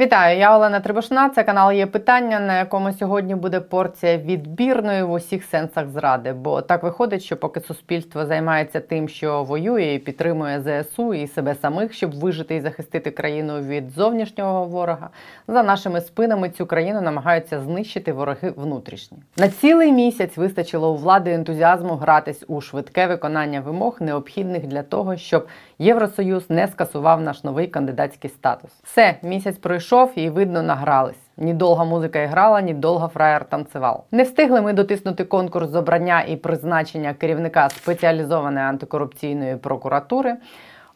Вітаю, я Олена Трибушна. Це канал є питання, на якому сьогодні буде порція відбірної в усіх сенсах зради. Бо так виходить, що поки суспільство займається тим, що воює і підтримує ЗСУ і себе самих, щоб вижити і захистити країну від зовнішнього ворога, за нашими спинами цю країну намагаються знищити вороги внутрішні. На цілий місяць вистачило у влади ентузіазму гратись у швидке виконання вимог, необхідних для того, щоб Євросоюз не скасував наш новий кандидатський статус. Все місяць пройшов прийшов і видно награлись. Ні довга музика іграла, грала, ні довга фраєр танцював. Не встигли ми дотиснути конкурс з обрання і призначення керівника спеціалізованої антикорупційної прокуратури.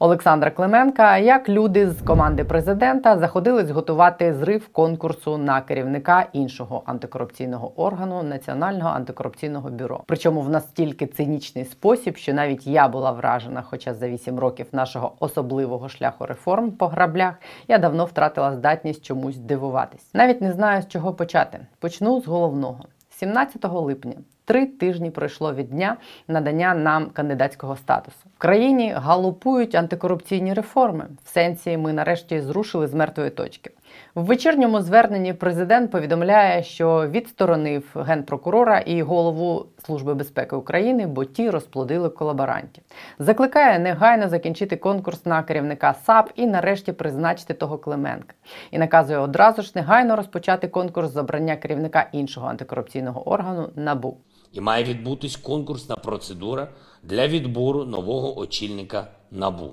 Олександра Клименка, як люди з команди президента заходились готувати зрив конкурсу на керівника іншого антикорупційного органу Національного антикорупційного бюро. Причому в настільки цинічний спосіб, що навіть я була вражена, хоча за 8 років нашого особливого шляху реформ по граблях я давно втратила здатність чомусь дивуватись. Навіть не знаю з чого почати. Почну з головного. 17 липня Три тижні пройшло від дня надання нам кандидатського статусу. В країні галопують антикорупційні реформи. В сенсі ми нарешті зрушили з мертвої точки. В вечірньому зверненні президент повідомляє, що відсторонив генпрокурора і голову Служби безпеки України, бо ті розплодили колаборантів. Закликає негайно закінчити конкурс на керівника САП і нарешті призначити того Клименка. І наказує одразу ж негайно розпочати конкурс з обрання керівника іншого антикорупційного органу НАБУ і має відбутись конкурсна процедура для відбору нового очільника НАБУ.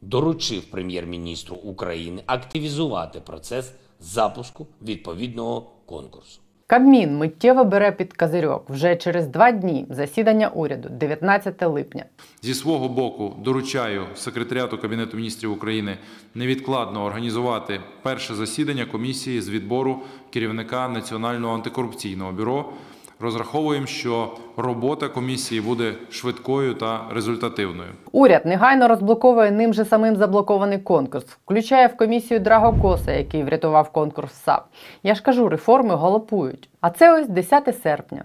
Доручив прем'єр-міністру України активізувати процес запуску відповідного конкурсу. Кабмін миттєво бере під козирьок вже через два дні засідання уряду, 19 липня. Зі свого боку доручаю секретаріату Кабінету міністрів України невідкладно організувати перше засідання комісії з відбору керівника Національного антикорупційного бюро. Розраховуємо, що робота комісії буде швидкою та результативною. Уряд негайно розблоковує ним же самим заблокований конкурс, включає в комісію Драго Коса, який врятував конкурс САП. Я ж кажу, реформи галопують. А це ось 10 серпня.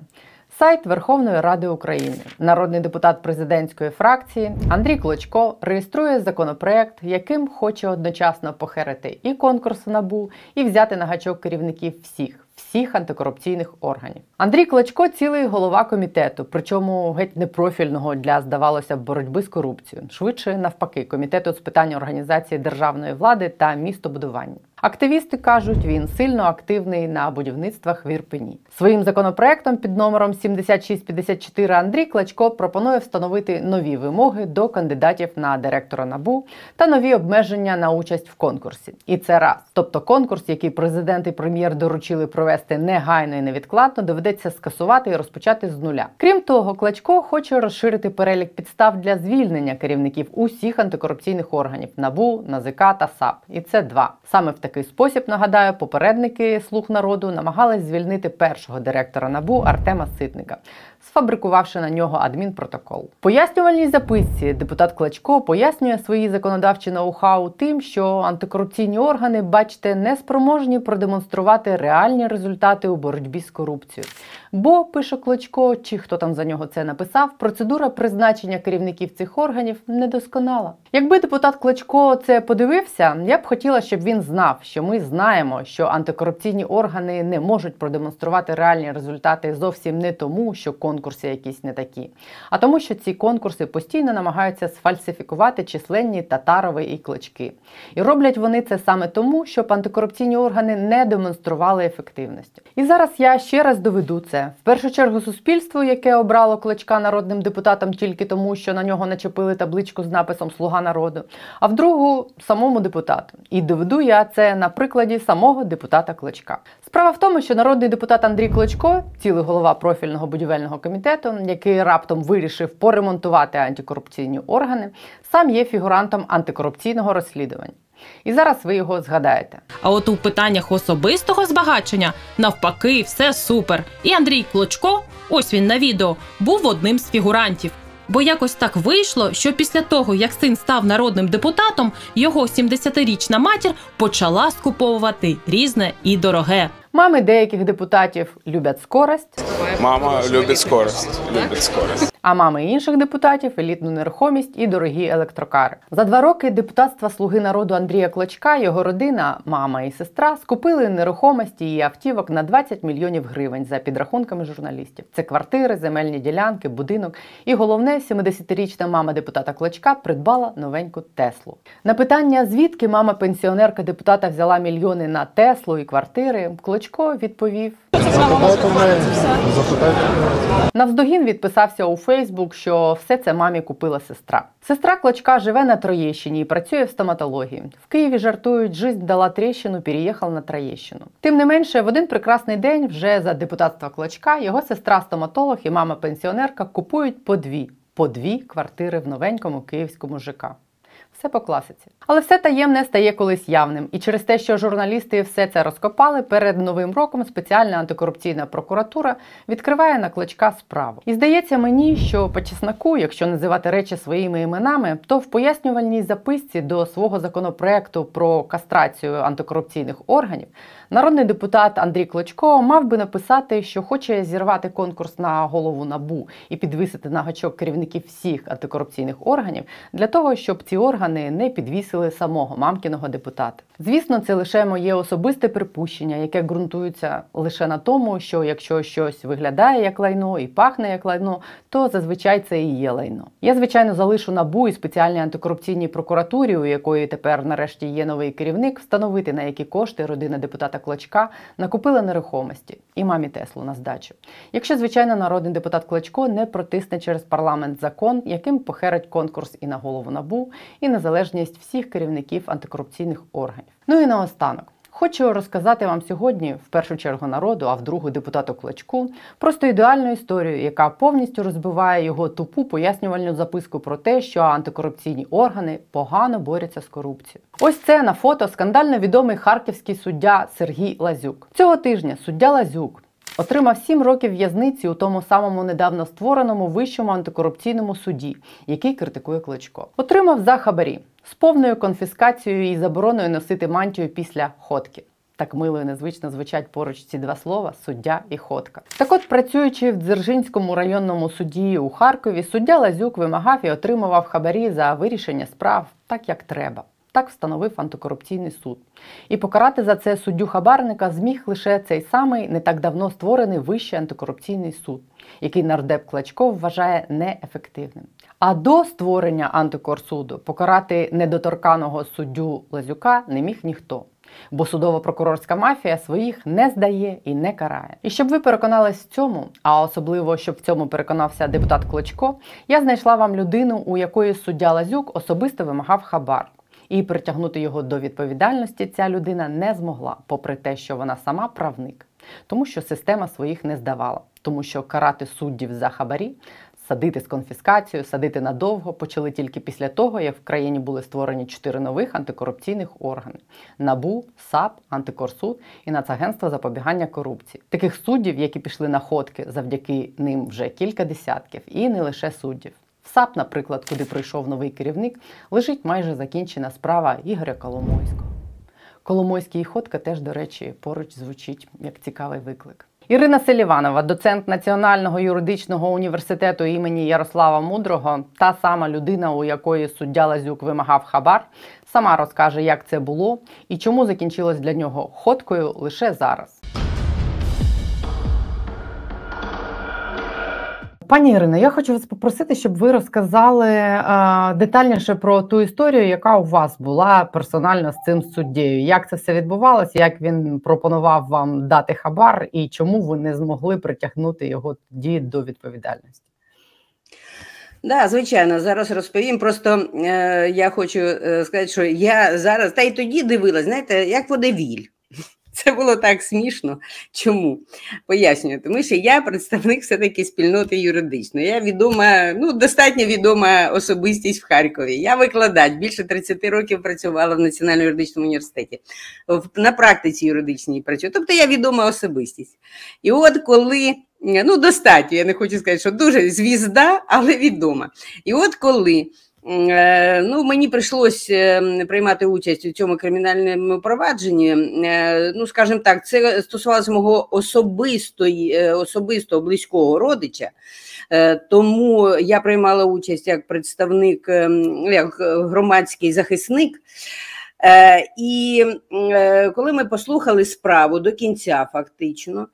Сайт Верховної Ради України, народний депутат президентської фракції Андрій Клочко реєструє законопроект, яким хоче одночасно похерити і конкурс набу, і взяти на гачок керівників всіх всіх антикорупційних органів. Андрій Клочко цілий голова комітету, причому геть непрофільного для здавалося боротьби з корупцією, швидше навпаки, комітету з питань організації державної влади та містобудування. Активісти кажуть, він сильно активний на будівництвах в Ірпені. Своїм законопроектом під номером 7654 Андрій Клачко пропонує встановити нові вимоги до кандидатів на директора набу та нові обмеження на участь в конкурсі. І це раз. Тобто конкурс, який президент і прем'єр доручили провести негайно і невідкладно, доведеться скасувати і розпочати з нуля. Крім того, Клачко хоче розширити перелік підстав для звільнення керівників усіх антикорупційних органів набу, НАЗК та САП. І це два. Саме в такий спосіб нагадаю, попередники слуг народу намагались звільнити першого директора набу Артема Ситника сфабрикувавши на нього адмінпротокол. Пояснювальній записці депутат Клачко пояснює свої законодавчі ноу-хау тим, що антикорупційні органи, бачите, не спроможні продемонструвати реальні результати у боротьбі з корупцією. Бо, пише Клочко, чи хто там за нього це написав, процедура призначення керівників цих органів недосконала. Якби депутат Клочко це подивився, я б хотіла, щоб він знав, що ми знаємо, що антикорупційні органи не можуть продемонструвати реальні результати зовсім не тому, що конкурси якісь не такі, а тому, що ці конкурси постійно намагаються сфальсифікувати численні татарови і клочки. І роблять вони це саме тому, щоб антикорупційні органи не демонстрували ефективності. І зараз я ще раз доведу це в першу чергу суспільству, яке обрало кличка народним депутатом тільки тому, що на нього начепили табличку з написом Слуга народу, а в другу самому депутату. І доведу я це на прикладі самого депутата Кличка. Справа в тому, що народний депутат Андрій Кличко, цілий голова профільного будівельного комітету, який раптом вирішив поремонтувати антикорупційні органи, сам є фігурантом антикорупційного розслідування. І зараз ви його згадаєте. А от у питаннях особистого збагачення навпаки, все супер. І Андрій Клочко, ось він на відео, був одним з фігурантів. Бо якось так вийшло, що після того, як син став народним депутатом, його 70-річна матір почала скуповувати різне і дороге. Мами деяких депутатів люблять скорость. Мама любить скорость. Любить скорость. А мами інших депутатів елітну нерухомість і дорогі електрокари. За два роки депутатства Слуги народу Андрія Клочка, його родина, мама і сестра скупили нерухомості і автівок на 20 мільйонів гривень за підрахунками журналістів. Це квартири, земельні ділянки, будинок. І головне, 70-річна мама депутата Клочка придбала новеньку Теслу. На питання, звідки мама пенсіонерка депутата взяла мільйони на Теслу і квартири, Клочко відповів. Навздогін відписався у Фейсбук, що все це мамі купила сестра. Сестра Клочка живе на Троєщині і працює в стоматології. В Києві жартують, жизнь дала тріщину, переїхав на Троєщину. Тим не менше, в один прекрасний день, вже за депутатства Клочка, його сестра стоматолог і мама пенсіонерка купують по дві, по дві квартири в новенькому київському ЖК. Все по класиці. Але все таємне стає колись явним. І через те, що журналісти все це розкопали, перед новим роком спеціальна антикорупційна прокуратура відкриває на клочка справу. І здається мені, що по чесноку, якщо називати речі своїми іменами, то в пояснювальній записці до свого законопроекту про кастрацію антикорупційних органів народний депутат Андрій Клочко мав би написати, що хоче зірвати конкурс на голову набу і підвисити на гачок керівників всіх антикорупційних органів для того, щоб ці органи не підвісили самого мамкіного депутата. Звісно, це лише моє особисте припущення, яке ґрунтується лише на тому, що якщо щось виглядає як лайно і пахне як лайно, то зазвичай це і є лайно. Я звичайно залишу набу і спеціальній антикорупційній прокуратурі, у якої тепер нарешті є новий керівник, встановити на які кошти родина депутата Клочка накупила нерухомості і мамі Теслу на здачу. Якщо звичайно народний депутат Клочко не протисне через парламент закон, яким похерить конкурс і на голову набу, і незалежність всіх керівників антикорупційних органів. Ну і наостанок. Хочу розказати вам сьогодні, в першу чергу народу, а в другу депутату Клочку, просто ідеальну історію, яка повністю розбиває його тупу пояснювальну записку про те, що антикорупційні органи погано борються з корупцією. Ось це на фото скандально відомий харківський суддя Сергій Лазюк. Цього тижня суддя Лазюк Отримав 7 років в'язниці у тому самому недавно створеному вищому антикорупційному суді, який критикує Кличко. Отримав за хабарі з повною конфіскацією і забороною носити мантію після ходки. Так мило і незвично звучать поруч ці два слова суддя і ходка. Так от, працюючи в Дзержинському районному суді у Харкові, суддя Лазюк вимагав і отримував хабарі за вирішення справ так, як треба. Так встановив антикорупційний суд. І покарати за це суддю хабарника зміг лише цей самий не так давно створений Вищий антикорупційний суд, який нардеп Клачко вважає неефективним. А до створення антикорсуду покарати недоторканого суддю Лазюка не міг ніхто. Бо судово-прокурорська мафія своїх не здає і не карає. І щоб ви переконались в цьому, а особливо щоб в цьому переконався депутат Клочко, я знайшла вам людину, у якої суддя Лазюк особисто вимагав хабар. І притягнути його до відповідальності ця людина не змогла, попри те, що вона сама правник, тому що система своїх не здавала, тому що карати суддів за хабарі, садити з конфіскацією, садити надовго почали тільки після того, як в країні були створені чотири нових антикорупційних органи: НАБУ, САП, Антикорсуд і Нацагентство запобігання корупції. Таких суддів, які пішли на ходки завдяки ним вже кілька десятків, і не лише суддів. В САП, наприклад, куди прийшов новий керівник, лежить майже закінчена справа Ігоря Коломойського. Коломойський ходка теж, до речі, поруч звучить як цікавий виклик. Ірина Селіванова, доцент Національного юридичного університету імені Ярослава Мудрого, та сама людина, у якої суддя Лазюк вимагав хабар, сама розкаже, як це було і чому закінчилось для нього ходкою лише зараз. Пані Ірино, я хочу вас попросити, щоб ви розказали е, детальніше про ту історію, яка у вас була персонально з цим суддєю. Як це все відбувалося? Як він пропонував вам дати хабар, і чому ви не змогли притягнути його тоді до відповідальності? Да, звичайно, зараз розповім. Просто е, я хочу е, сказати, що я зараз та й тоді дивилась, знаєте, як водевіль. Це було так смішно. Чому? Пояснюю, тому що я представник все-таки спільноти юридичної. Я відома, ну, достатньо відома особистість в Харкові. Я викладач, більше 30 років працювала в Національному юридичному університеті. На практиці юридичній працюю. Тобто я відома особистість. І от коли. Ну, достатньо, я не хочу сказати, що дуже звізда, але відома. І от коли Ну, мені прийшлось е, приймати участь у цьому кримінальному провадженні. Е, Ну, скажімо так, це стосувалося мого особистої, е, особистого близького родича. Е, Тому я приймала участь як представник, е, як громадський захисник. Е, І е, коли ми послухали справу до кінця, фактично,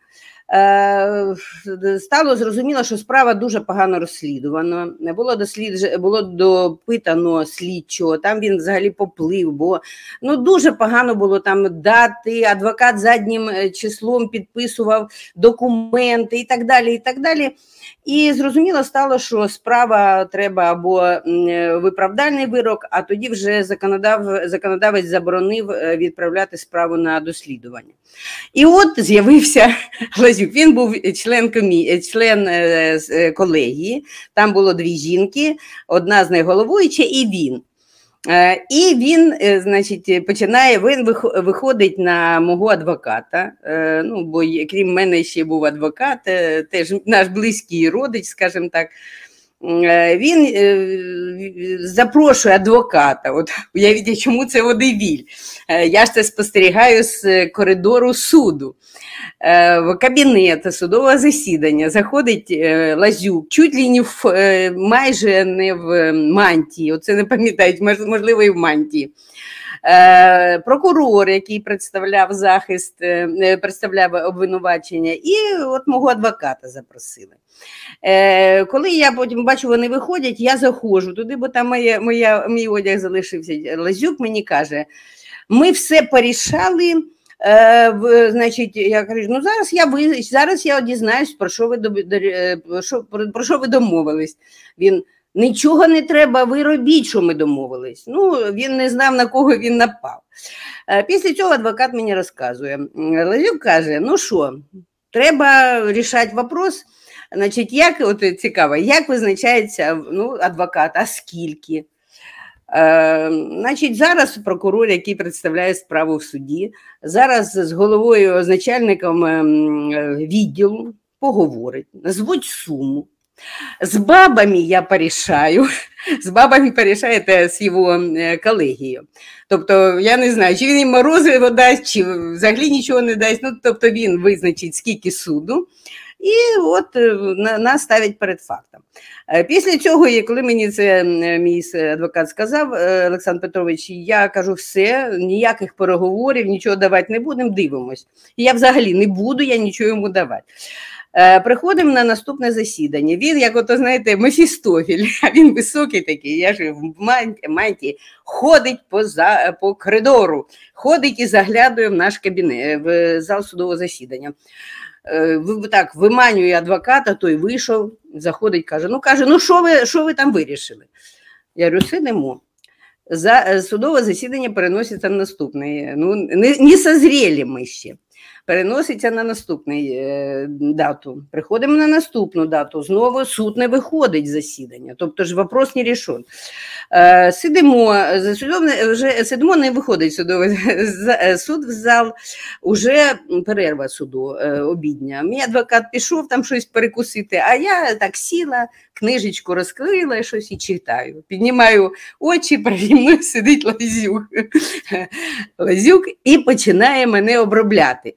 стало зрозуміло, що справа дуже погано розслідувана. Було дослід... було допитано слідчого, там він взагалі поплив, бо ну дуже погано було там дати. Адвокат заднім е, числом підписував документи і так далі. І так далі. І зрозуміло стало, що справа треба або е, виправдальний вирок, а тоді вже законодав, законодавець заборонив е, відправляти справу на дослідування. І от з'явився Лазюк. Він був член комі... член е, е, колегії. Там було дві жінки, одна з них головуюча, і він. Е, І він, е, значить, починає, він вих- виходить на мого адвоката. е, Ну, бо крім мене ще був адвокат, е, теж наш близький родич, скажімо так. Е, Він е, запрошує адвоката. От уявіть, чому це водевіль. Е, Я ж це спостерігаю з коридору суду. В кабінет судового засідання заходить Лазюк, чуть ли не в, майже не в мантії, оце не пам'ятають, можливо, і в мантії. Прокурор, який представляв захист, представляв обвинувачення, і от мого адвоката запросили. Е, Коли я потім бачу, вони виходять, я заходжу туди, бо там моя, моя, мій одяг залишився. Лазюк мені каже: ми все порішали. Е, значить, я кажу, ну зараз я ви зараз я дізнаюсь, про що ви е, що, про, що ви домовились. Він нічого не треба, ви робіть, що ми домовились. Ну, він не знав, на кого він напав. Е, Після цього адвокат мені розказує. Лазюк каже: ну що, треба рішати вопрос. Значить, як от цікаво, як визначається ну, адвокат, а скільки? Е, значить, зараз прокурор, який представляє справу в суді, зараз з головою, з начальником ем, е, відділу поговорить, назвуть суму. З бабами я порішаю, з бабами порішає це з його е, колегією. Тобто, я не знаю, чи він їм морозиво дасть, чи взагалі нічого не дасть. Ну, тобто він визначить, скільки суду, і от е, нас ставить перед фактом. Е, Після цього, коли мені це мій адвокат сказав, е, Олександр Петрович, я кажу, все, ніяких переговорів, нічого давати не будемо, дивимось. Я взагалі не буду, я нічого йому давати. Приходимо на наступне засідання. Він, як ото, знаєте, Мефістофіль, а він високий такий, я ж в манті, мантії, ходить по, за, по коридору, ходить і заглядує в наш кабінет, в зал судового засідання. Е, Так, виманює адвоката, той вийшов, заходить, каже: ну каже, ну що ви, що ви там вирішили? Я говорю, сидимо. За, е, судове засідання переноситься на наступне. Ну, не, не созріли ми ще. Переноситься на наступний е, дату. Приходимо на наступну дату. Знову суд не виходить з засідання. Тобто ж вопрос не рішен. Е, сидимо, вже сидимо, не виходить судовий е, суд в зал, уже перерва суду обідня. Мій адвокат пішов там щось перекусити, а я так сіла, книжечку розкрила щось і читаю. Піднімаю очі, переді мною сидить Лазюк. Лазюк і починає мене обробляти.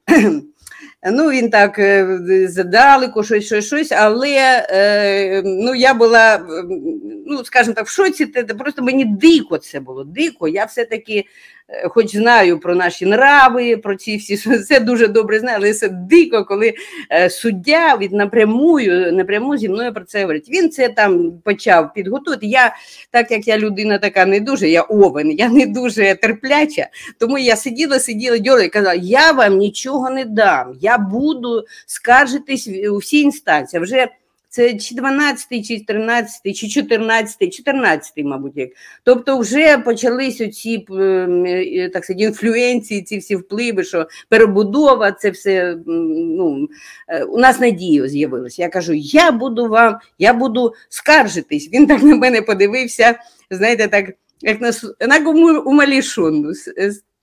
Ну, він так здалеку, щось, щось, щось, але е, ну, я була, е, ну, скажімо так, в шоці, просто мені дико це було, дико. Я все-таки, е, хоч знаю про наші нрави, про ці всі, це дуже добре знаю, але це дико, коли е, суддя від напрямую, напряму зі мною про це говорить. Він це там почав підготувати. Я, так як я людина така не дуже, я овен, я не дуже терпляча, тому я сиділа, сиділа, дьорла і казала, я вам нічого не дам, я буду скаржитись у всі інстанції. Вже це чи 12-й, чи 13, чи 14, 14, мабуть, як. Тобто вже почались оці е, так сказати, інфлюенції, ці всі впливи, що перебудова, це все ну, е, у нас надія з'явилася. Я кажу, я буду вам, я буду скаржитись. Він так на мене подивився, знаєте, так, як на, на умалішону.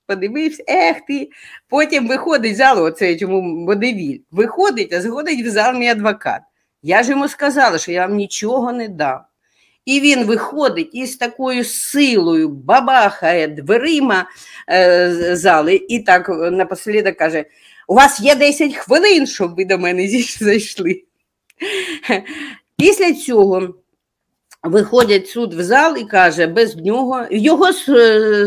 Подивився, ех ти. Потім виходить з залу, оце чому водевіль. Виходить, а згодить в зал мій адвокат. Я ж йому сказала, що я вам нічого не дам. І він виходить і з такою силою бабахає дверима е, зали, і так напослідок каже: у вас є 10 хвилин, щоб ви до мене зайшли. Після цього виходять суд в зал і каже, без нього його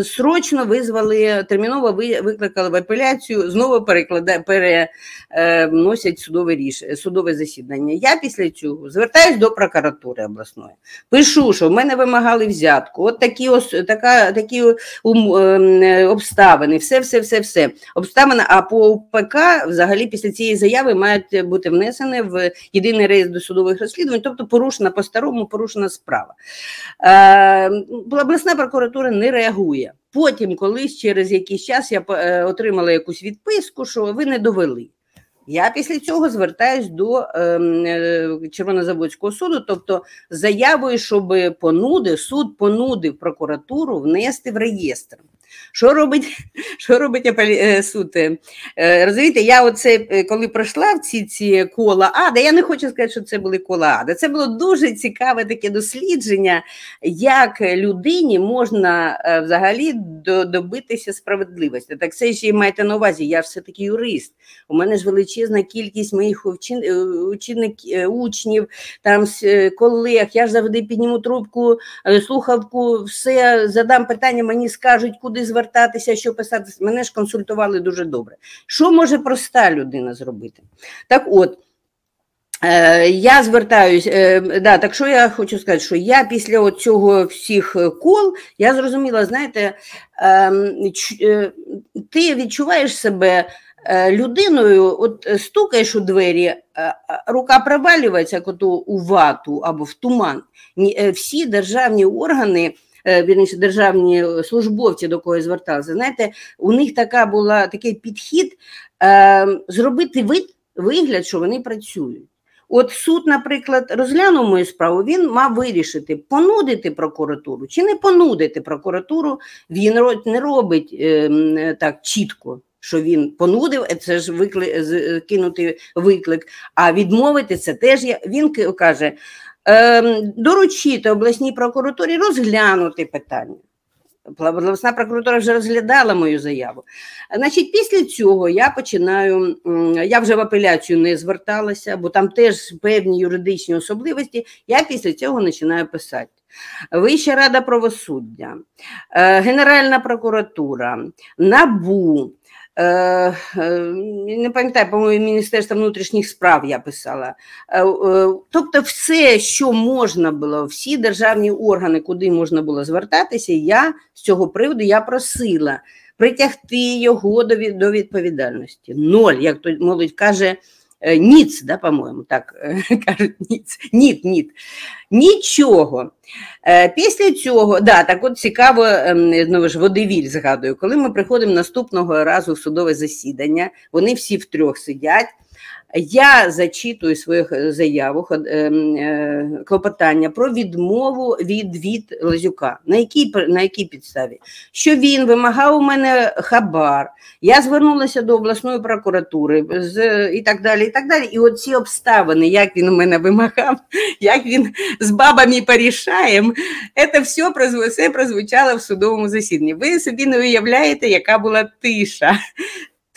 срочно визвали, терміново ви- викликали в апеляцію, знову перекладає, переносять судове ріш, судове засідання. Я після цього звертаюсь до прокуратури обласної. Пишу, що в мене вимагали взятку. От такі ос, така, такі ум, ем, обставини, все, все, все, все. Обставини, а по УПК взагалі після цієї заяви мають бути внесені в єдиний реєстр досудових розслідувань, тобто порушена по-старому, порушена справа. Е, обласна прокуратура не реагує. Потім, колись через якийсь час я е, отримала якусь відписку, що ви не довели. Я після цього звертаюсь до ем, е, Червонозаводського суду, тобто заявою, щоб понуди, суд понудив прокуратуру внести в реєстр. Що робить, що робить е, суд? Е, Розумієте, я оце, е, коли пройшла в ці, ці кола ада, я не хочу сказати, що це були кола ада. Це було дуже цікаве таке дослідження, як людині можна взагалі добитися справедливості. Так це ще й маєте на увазі, я ж все-таки юрист. У мене ж величезна кількість моїх учин, е, учнів, там колег. Я ж завжди підніму трубку, слухавку, все задам питання, мені скажуть, куди звертатися, що писати. Мене ж консультували дуже добре. Що може проста людина зробити? Так от. Е, Я звертаюсь, е, да, так що я хочу сказати, що я після цього всіх е, кол я зрозуміла, знаєте, ем, ти відчуваєш себе людиною, от стукаєш у двері, рука провалюється як у вату або в туман. Всі державні органи. Е, Вірніше, державні службовці до кого зверталися, знаєте, у них така була такий підхід е, зробити вид, вигляд, що вони працюють. От суд, наприклад, розглянув мою справу, він мав вирішити, понудити прокуратуру чи не понудити прокуратуру. Він не робить е, так чітко, що він понудив, е, це ж викли, кинути виклик, а відмовити це теж є. Він каже, доручити обласній прокуратурі розглянути питання. Обласна прокуратура вже розглядала мою заяву. Значить, після цього я починаю, я вже в апеляцію не зверталася, бо там теж певні юридичні особливості. Я після цього починаю писати. Вища рада правосуддя, е, Генеральна прокуратура, НАБУ. Е, е, Не пам'ятаю, по-моєму, Міністерство внутрішніх справ я писала. Е, Тобто, все, що можна було, всі державні органи, куди можна було звертатися, я з цього приводу я просила притягти його до, відповідальності. Ноль, як то молодь каже, ніц, да, по-моєму, так е, кажуть, ніц, ніт, ніт. Нічого. Е, Після цього, да, так от цікаво, ем, знову ж водевіль згадую, коли ми приходимо наступного разу в судове засідання, вони всі втрьох сидять. Я зачитую свою х- заяву, ем, е, клопотання про відмову від, від Лазюка. На якій, на якій підставі? Що він вимагав у мене хабар, я звернулася до обласної прокуратури з, і так далі. І так далі. І от ці обставини, як він у мене вимагав, як він з бабами порішаєм, це все, все прозвучало в судовому засіданні. Ви собі не уявляєте, яка була тиша.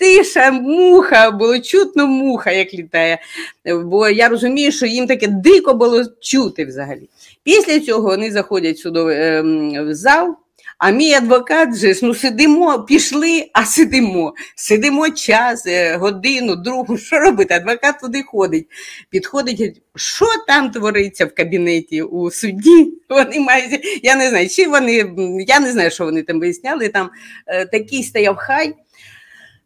Тиша, муха, було чутно муха, як літає. Бо я розумію, що їм таке дико було чути взагалі. Після цього вони заходять судовий ем, в зал. А мій адвокат же ну сидимо, пішли, а сидимо. Сидимо час, е, годину, другу. Що робити? Адвокат туди ходить. Підходить, що там твориться в кабінеті у судді? Вони мають, я не знаю, чи вони, я не знаю, що вони там виясняли. Там е, такий стояв хай.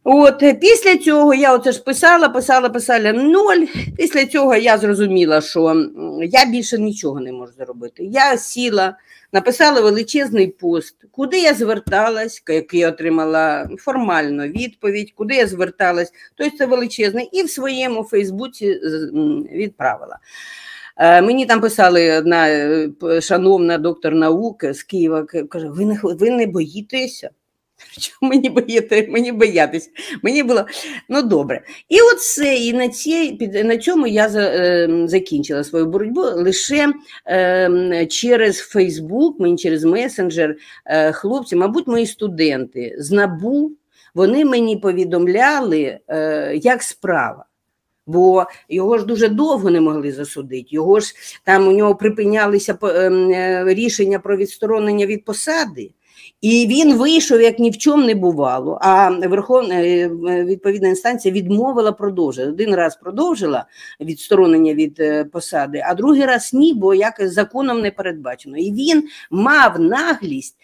От е, після цього я оце ж писала, писала, писала ноль. Після цього я зрозуміла, що я більше нічого не можу зробити. Я сіла, написала величезний пост, куди я зверталась, який я отримала формально відповідь, куди я зверталась, тобто це величезний, і в своєму Фейсбуці відправила. Е, Мені там писали одна е, шановна доктор наук з Києва, каже: ви не, ви не боїтеся? Мені боїти, мені боятися? Мені було ну добре. І все, і на цій, на цьому я за, е, закінчила свою боротьбу лише е, через Фейсбук, мені через месенджер, е, хлопці, мабуть, мої студенти з НАБУ, вони мені повідомляли, е, як справа. Бо його ж дуже довго не могли засудити. Його ж там у нього припинялися ем, е, рішення про відсторонення від посади. І він вийшов, як ні в чому не бувало. А Верховна е, відповідна інстанція відмовила продовжити. Один раз продовжила відсторонення від е, посади, а другий раз ні, бо якось законом не передбачено. І він мав наглість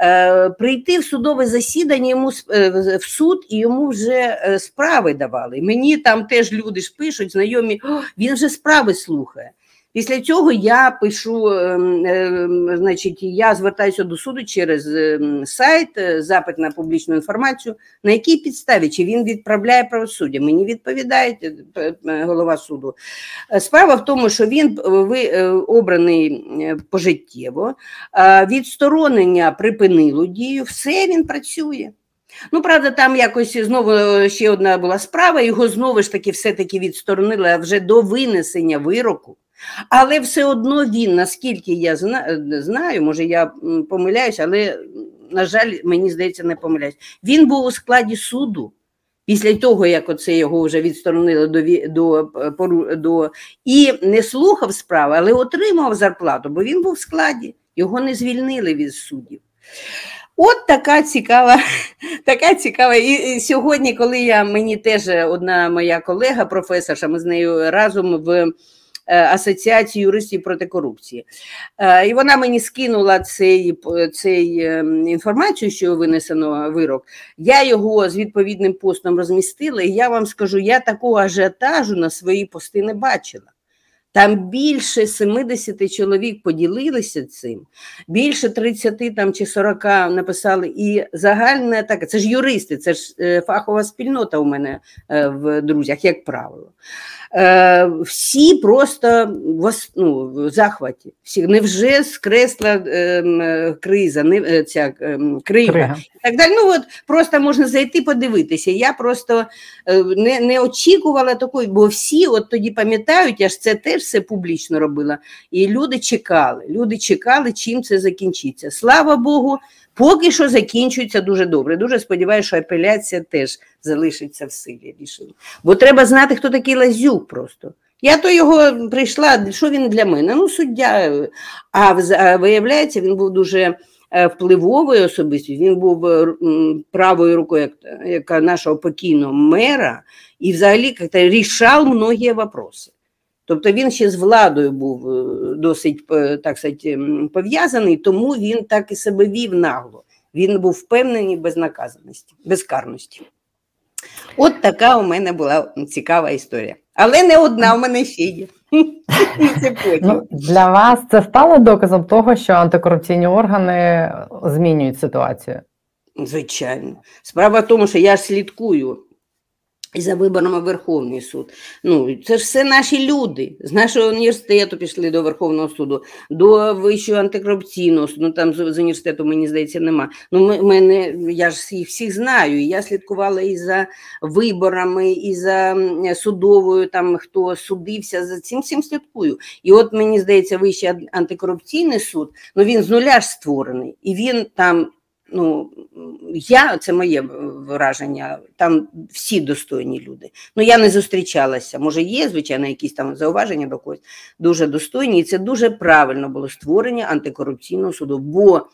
е, прийти в судове засідання йому е, в- суд, і йому вже е, справи давали. Мені там теж люди ж пишуть, знайомі, він вже справи слухає. Після цього я пишу, ем, ем, значить, я звертаюся до суду через ем, сайт, е, запит на публічну інформацію, на якій підставі, чи він відправляє правосуддя. Мені відповідає е, голова суду. Е, Справа в тому, що він обраний пожиттєво, відсторонення припинило дію, все він працює. Ну, правда, там якось знову ще одна була справа, його знову ж таки все-таки відсторонили а вже до винесення вироку. Але все одно він, наскільки я знаю, може я помиляюсь, але, на жаль, мені здається, не помиляюсь. Він був у складі суду. Після того, як оце його вже відсторонили до, до, е, до і не слухав справи, але отримав зарплату, бо він був в складі, його не звільнили від суддів. От така цікава, така цікава. І, сьогодні, коли я мені теж одна моя колега, професорша, ми з нею разом в Асоціації юристів проти корупції. Е, І вона мені скинула цей, цей е, інформацію, що винесено вирок. Я його з відповідним постом розмістила, і я вам скажу, я такого ажіотажу на свої пости не бачила. Там більше 70 чоловік поділилися цим, більше 30 там, чи 40 написали. І загальна така, це ж юристи, це ж е, фахова спільнота у мене е, в друзях, як правило. Е, всі просто в, ну, в захваті. Всі, невже скресла ем, е, криза, не, е, ця ем, крига, Крига. і так далі. Ну от просто можна зайти подивитися. Я просто не, не очікувала такої, бо всі от тоді пам'ятають, я ж це теж все публічно робила. І люди чекали. Люди чекали, чим це закінчиться. Слава Богу, поки що закінчується дуже добре. Дуже сподіваюся, що апеляція теж залишиться в силі рішення. Бо треба знати, хто такий Лазюк просто. Я то його прийшла, що він для мене? Ну, суддя. А виявляється, він був дуже е, впливовою особистістю. Він був е, правою рукою як, нашого покійного мера, і взагалі рішав многі вопроси. Тобто він ще з владою був е, досить е, так сказати, пов'язаний, тому він так і себе вів нагло. Він був впевнений в безнаказаності, безкарності. От така у мене була цікава історія. Але не одна, у мене ще є. Ну, для вас це стало доказом того, що антикорупційні органи змінюють ситуацію. Звичайно. Справа в тому, що я ж слідкую і за виборами Верховний суд. Ну, це ж все наші люди. З нашого університету пішли до Верховного суду, до Вищого антикорупційного суду. Ну там з, університету, мені здається, нема. Ну, ми, мене, я ж їх всіх знаю. Я слідкувала і за виборами, і за судовою, там хто судився, за цим всім слідкую. І от мені здається, Вищий антикорупційний суд, ну він з нуля ж створений, і він там. Ну, я це моє враження. Там всі достойні люди. Ну я не зустрічалася. Може, є звичайно якісь там зауваження до когось дуже достойні, і це дуже правильно було створення антикорупційного суду. Бо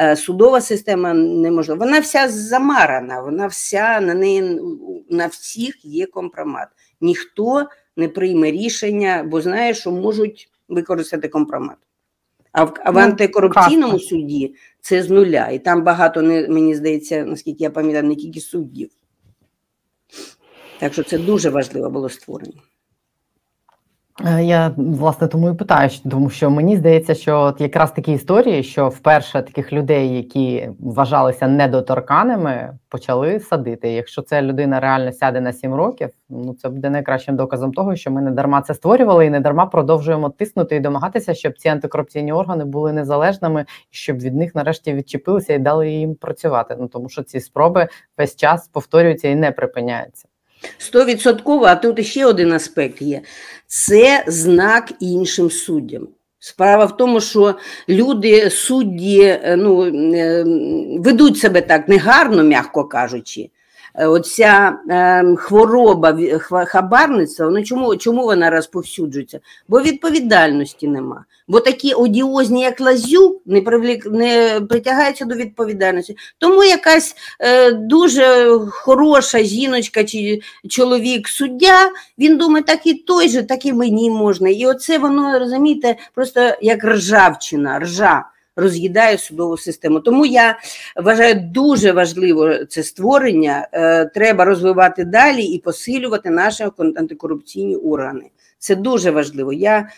е, судова система неможлива. Вона вся замарана, вона вся на неї на всіх є компромат. Ніхто не прийме рішення, бо знає, що можуть використати компромат. А в, а в Ну, антикорупційному каста. суді це з нуля. І там багато, не, мені здається, наскільки я пам'ятаю, не тільки суддів. Так що це дуже важливо було створення. Е, Я власне тому і питаю, тому що мені здається, що от якраз такі історії, що вперше таких людей, які вважалися недоторканими, почали садити. Якщо ця людина реально сяде на 7 років, ну це буде найкращим доказом того, що ми не дарма це створювали і не дарма продовжуємо тиснути і домагатися, щоб ці антикорупційні органи були незалежними, щоб від них нарешті відчепилися і дали їм працювати. Ну тому що ці спроби весь час повторюються і не припиняються. Стовідсотково, а тут ще один аспект є: це знак іншим суддям. Справа в тому, що люди, судді, е, ну, е, ведуть себе так негарно, м'яко кажучи. Е, Оця е, хвороба хабарництва, ну чому, чому вона розповсюджується? Бо відповідальності нема. Бо такі одіозні, як Лазюк, не, привлік, не притягаються до відповідальності. Тому якась е, дуже хороша жіночка чи чоловік суддя, він думає, так і той же, так і мені можна. І оце воно, розумієте, просто як ржавчина, ржа роз'їдає судову систему. Тому я вважаю дуже важливо це створення. Е, треба розвивати далі і посилювати наші антикорупційні органи. Це дуже важливо. Я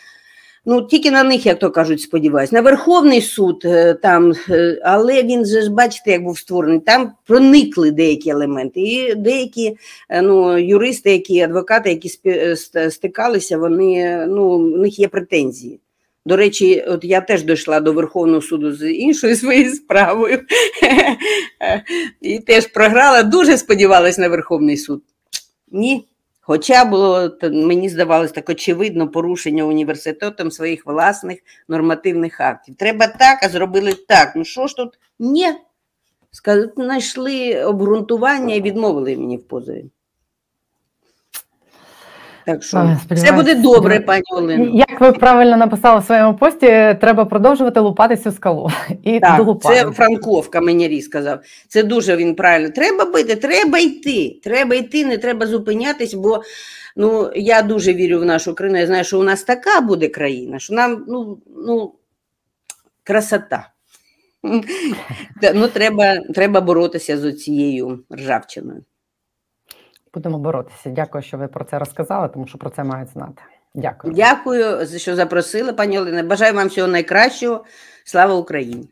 Ну, тільки на них, як то кажуть, сподіваюся. На Верховний суд е, там, е, але він же ж бачите, як був створений. Там проникли деякі елементи. І деякі ну, юристи, які адвокати, які стикалися, вони ну, у них є претензії. До речі, от я теж дійшла до Верховного суду з іншою своєю справою і теж програла. Дуже сподівалась на Верховний суд. Ні. Хоча було, мені здавалось, так очевидно порушення університетом своїх власних нормативних актів. Треба так, а зробили так. Ну що ж тут? Ні. Знайшли обґрунтування і відмовили мені в позові. Так що все буде добре, пані Олено. Як ви правильно написали в своєму пості, треба продовжувати лупати цю скалу. І Так, долупали. це Франковка мені сказав. Це дуже він правильно. Треба бити, треба йти. Треба йти, не треба зупинятись, бо ну, я дуже вірю в нашу країну. Я знаю, що у нас така буде країна, що нам ну, ну, красота. Ну, треба, треба боротися з цією ржавчиною. Будемо боротися. Дякую, що ви про це розказали, тому що про це мають знати. Дякую. Дякую, що запросили, пані Олена. Бажаю вам всього найкращого. Слава Україні!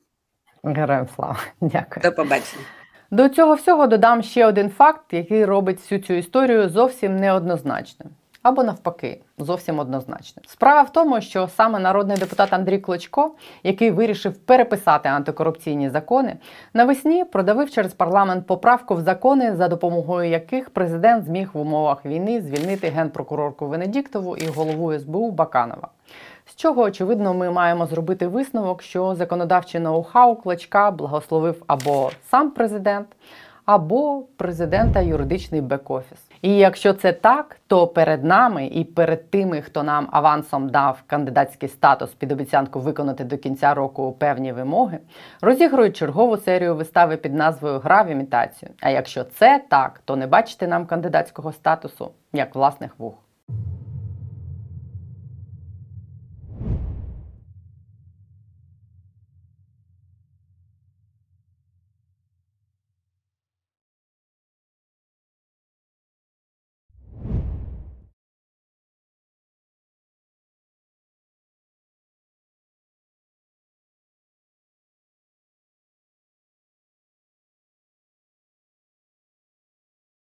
Героям слава. Дякую. До побачення. До цього всього додам ще один факт, який робить всю цю історію зовсім неоднозначним. Або навпаки, зовсім однозначним. Справа в тому, що саме народний депутат Андрій Клочко, який вирішив переписати антикорупційні закони, навесні продавив через парламент поправку в закони, за допомогою яких президент зміг в умовах війни звільнити генпрокурорку Венедіктову і голову СБУ Баканова. З чого, очевидно, ми маємо зробити висновок, що законодавче ноу-хау клочка благословив або сам президент, або президента юридичний бек-офіс. І якщо це так, то перед нами і перед тими, хто нам авансом дав кандидатський статус під обіцянку виконати до кінця року певні вимоги, розігрують чергову серію вистави під назвою Гра в імітацію. А якщо це так, то не бачите нам кандидатського статусу як власних вух.